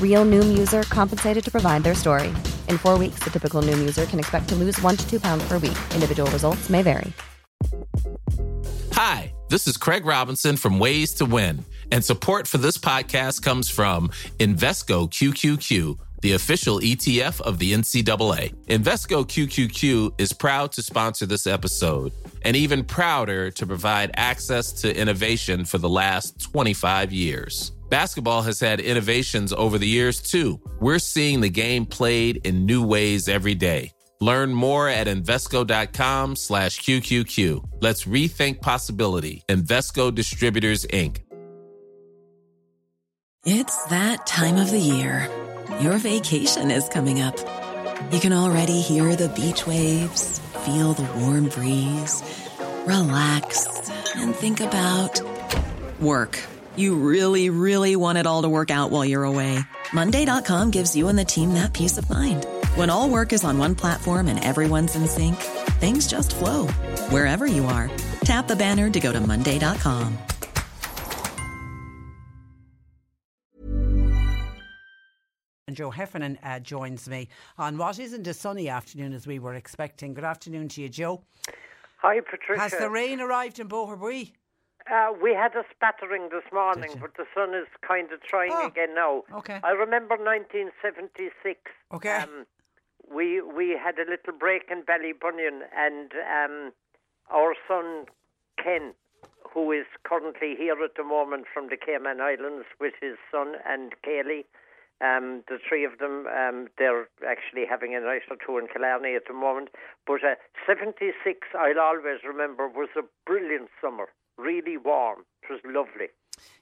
Real Noom user compensated to provide their story. In four weeks, the typical Noom user can expect to lose one to two pounds per week. Individual results may vary. Hi, this is Craig Robinson from Ways to Win, and support for this podcast comes from Invesco QQQ, the official ETF of the NCAA. Invesco QQQ is proud to sponsor this episode and even prouder to provide access to innovation for the last 25 years. Basketball has had innovations over the years too. We're seeing the game played in new ways every day. Learn more at Invesco.com slash QQQ. Let's rethink possibility. Invesco Distributors, Inc. It's that time of the year. Your vacation is coming up. You can already hear the beach waves, feel the warm breeze, relax, and think about work. You really, really want it all to work out while you're away. Monday.com gives you and the team that peace of mind. When all work is on one platform and everyone's in sync, things just flow wherever you are. Tap the banner to go to Monday.com. And Joe Heffernan uh, joins me on what isn't a sunny afternoon as we were expecting. Good afternoon to you, Joe. Hi, Patricia. Has the rain arrived in Boherbue? Uh, we had a spattering this morning, but the sun is kind of trying Oh, again now. okay. I remember 1976. Okay. Um, we we had a little break in Ballybunion, and um, our son Ken, who is currently here at the moment from the Cayman Islands with his son and Kaylee. Um, the three of them, um, they're actually having a nice or two in Killarney at the moment. But uh, 76, I'll always remember, was a brilliant summer. Really warm. It was lovely.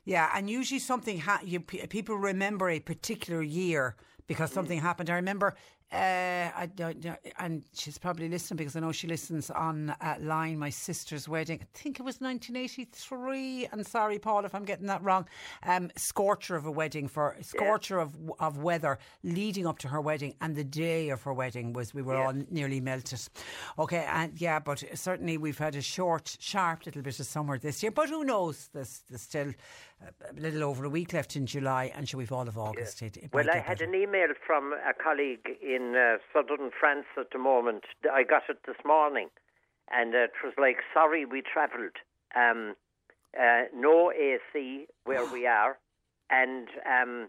Yeah, and usually something ha- you, people remember a particular year because mm. something happened. I remember, uh, I don't know, and she's probably listening because I know she listens on uh, line. My sister's wedding, I think it was 1983. And sorry, Paul, if I'm getting that wrong. Um, scorcher of a wedding for scorcher of of weather leading up to her wedding, and the day of her wedding was we were all nearly melted. Okay, and yeah, but certainly we've had a short, sharp little bit of summer this year. But who knows? There's, there's still a little over a week left in July, and sure we've all of August. It, it Well, I had better. an email from a colleague in uh, southern France at the moment. I got it this morning, and uh, it was like, sorry, we travelled. Um, uh, no AC where we are, and um,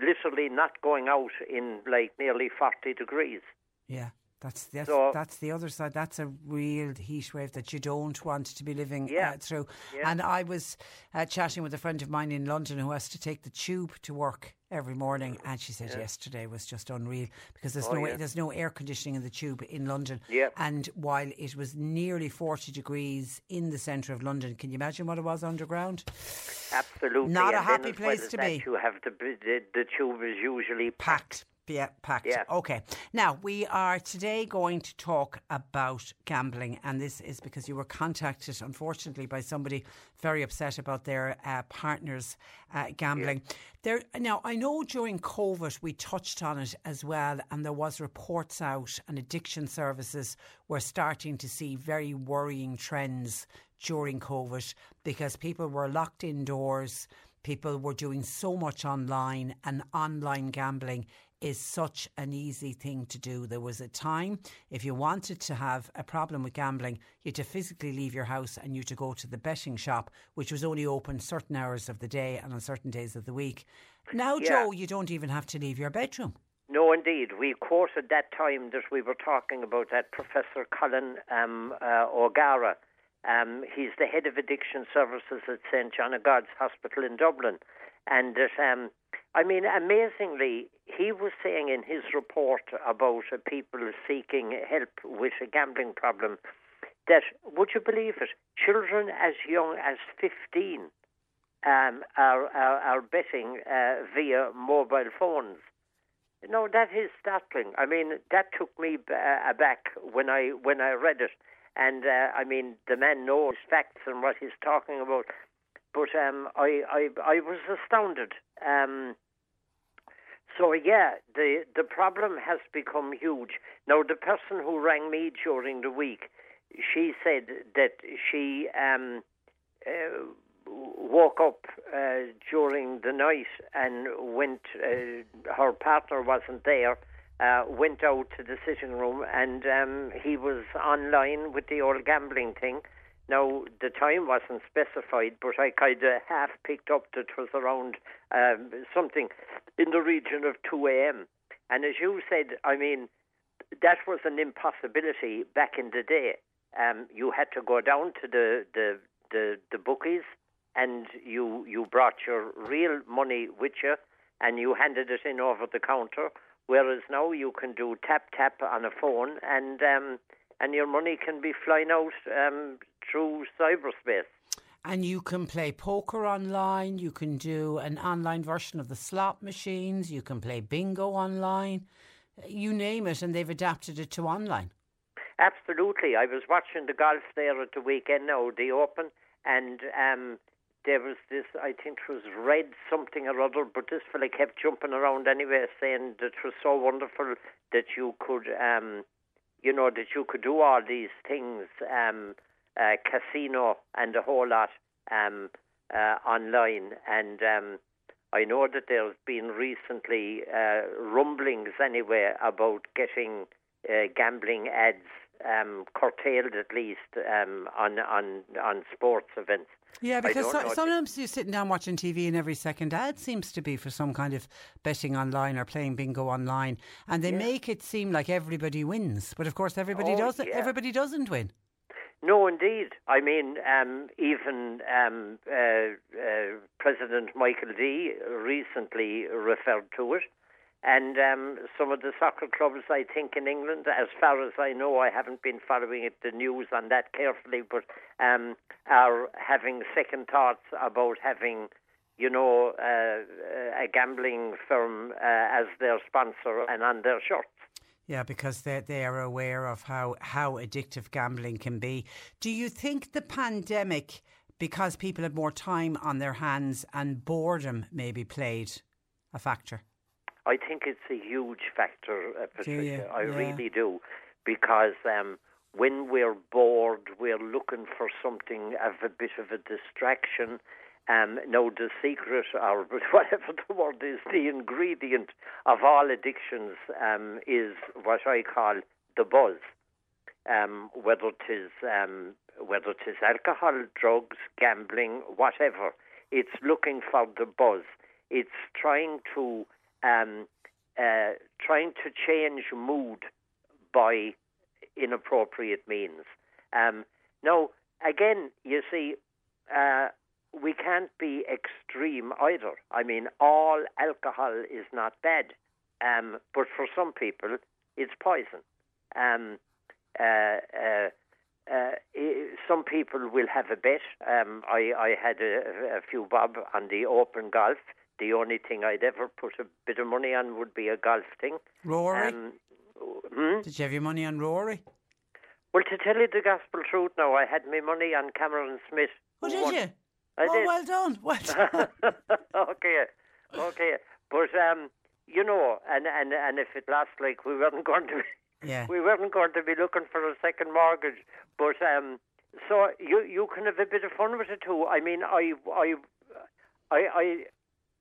literally not going out in like nearly 40 degrees. Yeah. That's that's, So- that's the other side. That's a real heat wave that you don't want to be living Yeah. uh, through. Yeah. And I was uh, chatting with a friend of mine in London who has to take the tube to work every morning, and she said yesterday was just unreal because there's Oh, no yeah. there's no air conditioning in the tube in London. Yeah. And while it was nearly forty degrees in the centre of London, can you imagine what it was underground? Absolutely. Not a happy then as well place to be. You have the, the the tube is usually Packed. Yeah, packed. Yeah. Okay. Now, we are today going to talk about gambling, and this is because you were contacted, unfortunately, by somebody very upset about their uh, partner's uh, gambling. There. Now, I know during COVID we touched on it as well, and there was reports out, and addiction services were starting to see very worrying trends during COVID because people were locked indoors. People were doing so much online, and online gambling is such an easy thing to do. There was a time if you wanted to have a problem with gambling, you had to physically leave your house and you had to go to the betting shop, which was only open certain hours of the day and on certain days of the week. Now, Yeah. Joe, you don't even have to leave your bedroom. No, indeed. We quoted that time that we were talking about that Professor Colin um, uh, O'Gara. Um, he's the head of addiction services at St John of God's Hospital in Dublin. And that, um, I mean, amazingly, he was saying in his report about uh, people seeking help with a gambling problem that, would you believe it, children as young as 15 um, are, are, are betting uh, via mobile phones. No, that is startling. I mean, that took me b- uh, aback when I when I read it, and uh, I mean, the man knows facts and what he's talking about. But um, I, I I was astounded. Um, so yeah, the the problem has become huge. Now, the person who rang me during the week, she said that she um, uh, woke up uh, during the night and went. Uh, her partner wasn't there. Uh, went out to the sitting room and um, he was online with the old gambling thing. Now the time wasn't specified, but I kind of half picked up that it was around um, something in the region of two a.m. And as you said, I mean, that was an impossibility back in the day. Um, you had to go down to the, the, the, the bookies and you, you brought your real money with you and you handed it in over the counter. Whereas now you can do tap tap on a phone and um, and your money can be flying out um, through cyberspace. And you can play poker online, you can do an online version of the slot machines, you can play bingo online, you name it, and they've adapted it to online. Absolutely. I was watching the golf there at the weekend now, the Open, and um, there was this, I think it was Red something or other, but this fella kept jumping around anyway, saying that it was so wonderful that you could, um, you know, that you could do all these things, um, uh, casino and a whole lot um, uh, online. And um, I know that there's been recently uh, rumblings anyway about getting uh, gambling ads um, curtailed at least um, on on on sports events. Yeah, because so, sometimes you're sitting down watching TV and every second ad seems to be for some kind of betting online or playing bingo online, and they make it seem like everybody wins, but of course everybody Oh, doesn't. yeah. Everybody doesn't win. No, indeed. I mean, um, even um, uh, uh, President Michael D recently referred to it. And um, some of the soccer clubs, I think, in England, as far as I know, I haven't been following it, the news on that carefully, but um, are having second thoughts about having, you know, uh, a gambling firm uh, as their sponsor and on their shirts. Yeah, because they they are aware of how how addictive gambling can be. Do you think the pandemic, because people had more time on their hands and boredom, maybe played a factor? I think it's a huge factor, uh, Patricia. I Yeah. really do, because um, when we're bored, we're looking for something of a bit of a distraction. Um, no, the secret, or whatever the word is, the ingredient of all addictions um, is what I call the buzz. Um, whether it is um, whether it is alcohol, drugs, gambling, whatever, it's looking for the buzz. It's trying to um, uh, trying to change mood by inappropriate means. Um, now, again, you see, uh, we can't be extreme either. I mean, all alcohol is not bad, um, but for some people, it's poison. Um, uh, uh, uh, some people will have a bet. Um, I, I had a, a few bob on the open golf the only thing I'd ever put a bit of money on would be a golf thing. Rory? Um, hmm? Did you have your money on Rory? Well, to tell you the gospel truth now, I had my money on Cameron Smith. Oh, who did won- you? I oh, did. well done. Well done. okay, okay. But, um, you know, and, and, and if it lasts like we weren't going to be, yeah. we weren't going to be looking for a second mortgage. But um, so you you can have a bit of fun with it too. I mean, I I I I,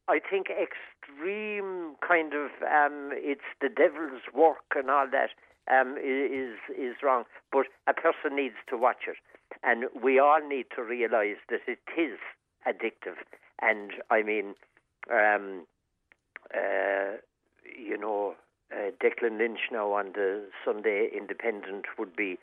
I think extreme kind of um, it's the devil's work and all that um, is is wrong. But a person needs to watch it, and we all need to realise that it is addictive. And I mean, um, uh, you know, uh, Declan Lynch now on the Sunday Independent would be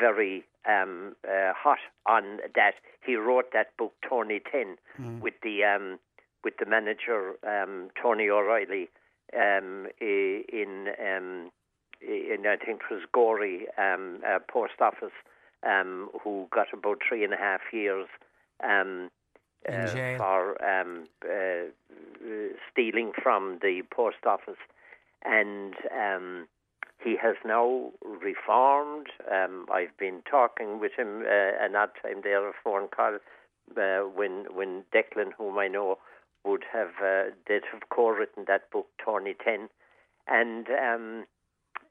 very um, uh, hot on that. He wrote that book Tony Ten with the um, with the manager um, Tony O'Reilly um, in um, in I think it was Gorey um, uh, post office um, who got about three and a half years. Um, uh, for um, uh, stealing from the post office, and um, he has now reformed. Um, I've been talking with him uh, an odd time there, a phone call uh, when when Declan, whom I know, would have uh, they'd have co-written that book, Tony Ten, and. Um,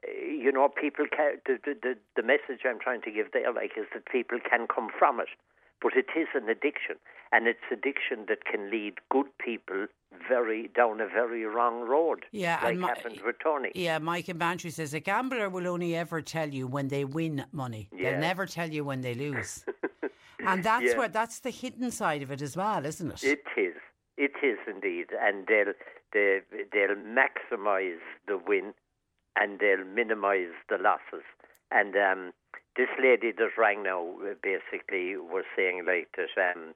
you know, people can. The, the the message I'm trying to give there, like, is that people can come from it, but it is an addiction, and it's addiction that can lead good people very down a very wrong road. Yeah, like and my- happened with Tony. Yeah, Mike in Bantry says a gambler will only ever tell you when they win money. Yeah. They'll never tell you when they lose. and that's Yeah. where that's the hidden side of it as well, isn't it? It is. It is indeed, and they'll they, they'll maximise the win, and they'll minimise the losses. And um, this lady that rang now uh, basically was saying like that. Um,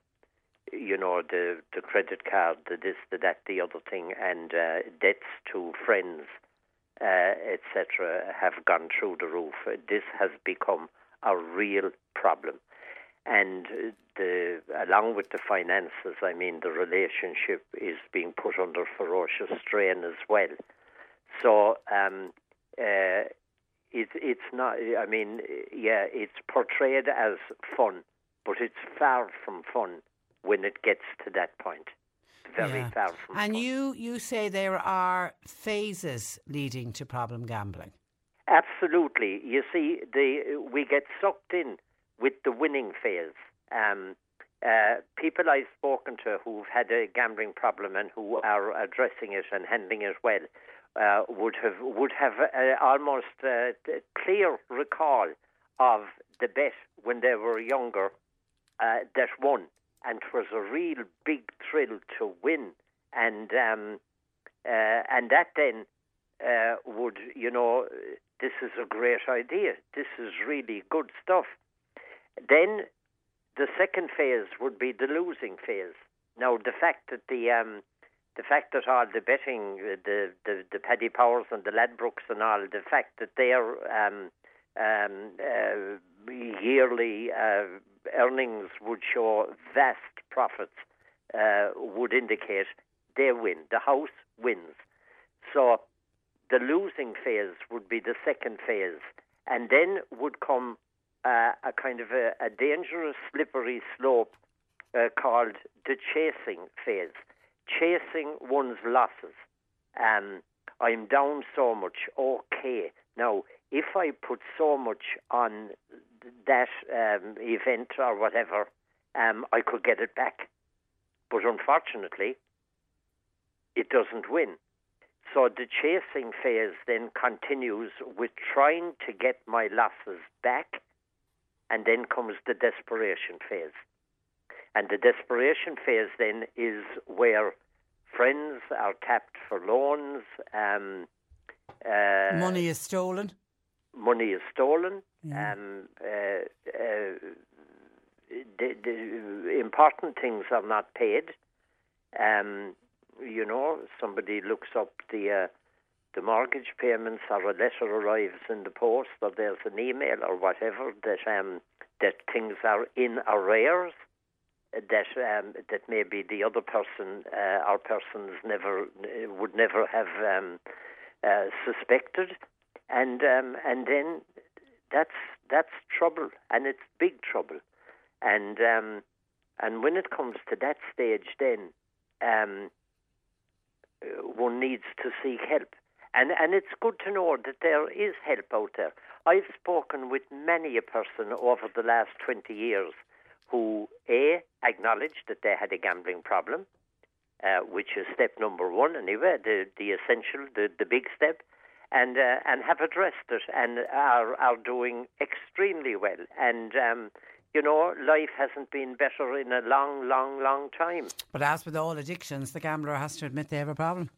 you know the the credit card, the this, the that, the other thing, and uh, debts to friends, uh, etc., have gone through the roof. This has become a real problem and the along with the finances, I mean, the relationship is being put under ferocious strain as well. So um, uh, it's it's not. I mean, yeah, it's portrayed as fun, but it's far from fun when it gets to that point. Very Yeah. far from. And fun. you you say there are phases leading to problem gambling. Absolutely. You see, the we get sucked in with the winning phase. Um, uh, people I've spoken to who've had a gambling problem and who are addressing it and handling it well uh, would have would have uh, almost uh, a clear recall of the bet when they were younger uh, that won, and it was a real big thrill to win, and um, uh, and that then uh, would, you know, this is a great idea. This is really good stuff. Then the second phase would be the losing phase. Now, the fact that the um, the fact that all the betting, the the, the Paddy Powers and the Ladbrokes and all, the fact that their um, um, uh, yearly uh, earnings would show vast profits uh, would indicate they win. The house wins. So the losing phase would be the second phase, and then would come uh, a kind of a, a dangerous, slippery slope uh, called the chasing phase, chasing one's losses. Um, I'm down so much. Okay, now if I put so much on that um, event or whatever, um, I could get it back. But unfortunately, it doesn't win. So the chasing phase then continues with trying to get my losses back, and then comes the desperation phase. And the desperation phase then is where friends are tapped for loans, um, uh, Money is stolen. money is stolen. Yeah. Um, uh, uh, the, the important things are not paid. Um, you know, somebody looks up the uh, the mortgage payments, or a letter arrives in the post, or there's an email or whatever that um, that things are in arrears. That um, that maybe the other person uh, or persons never uh, would never have um, uh, suspected, and um, and then that's that's trouble, and it's big trouble, and um, and when it comes to that stage, then um, one needs to seek help. And, and it's good to know that there is help out there. I've spoken with many a person over the last 20 years who, A, acknowledged that they had a gambling problem, uh, which is step number one anyway, the, the essential, the, the big step, and, uh, and have addressed it and are, are doing extremely well. And, um, you know, life hasn't been better in a long, long, long time. But as with all addictions, the gambler has to admit they have a problem.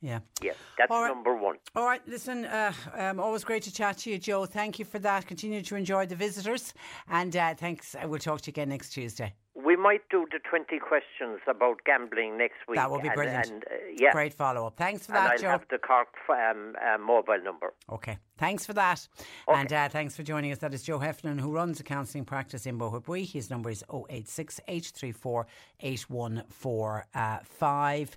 Yeah. Yeah. That's right. number one. All right, listen, uh, um, always great to chat to you, Joe. Thank you for that. Continue to enjoy the visitors. And uh, thanks. I will talk to you again next Tuesday. We might do the 20 questions about gambling next week. That would be and- brilliant. And, uh, yeah. Great follow up. Thanks for And that, I'll Joe. have the Cork um, uh, mobile number. Okay, thanks for that. And uh, thanks for joining us. That is Joe Heffernan, who runs a counselling practice in Boherbue. His number is 086 834 8145.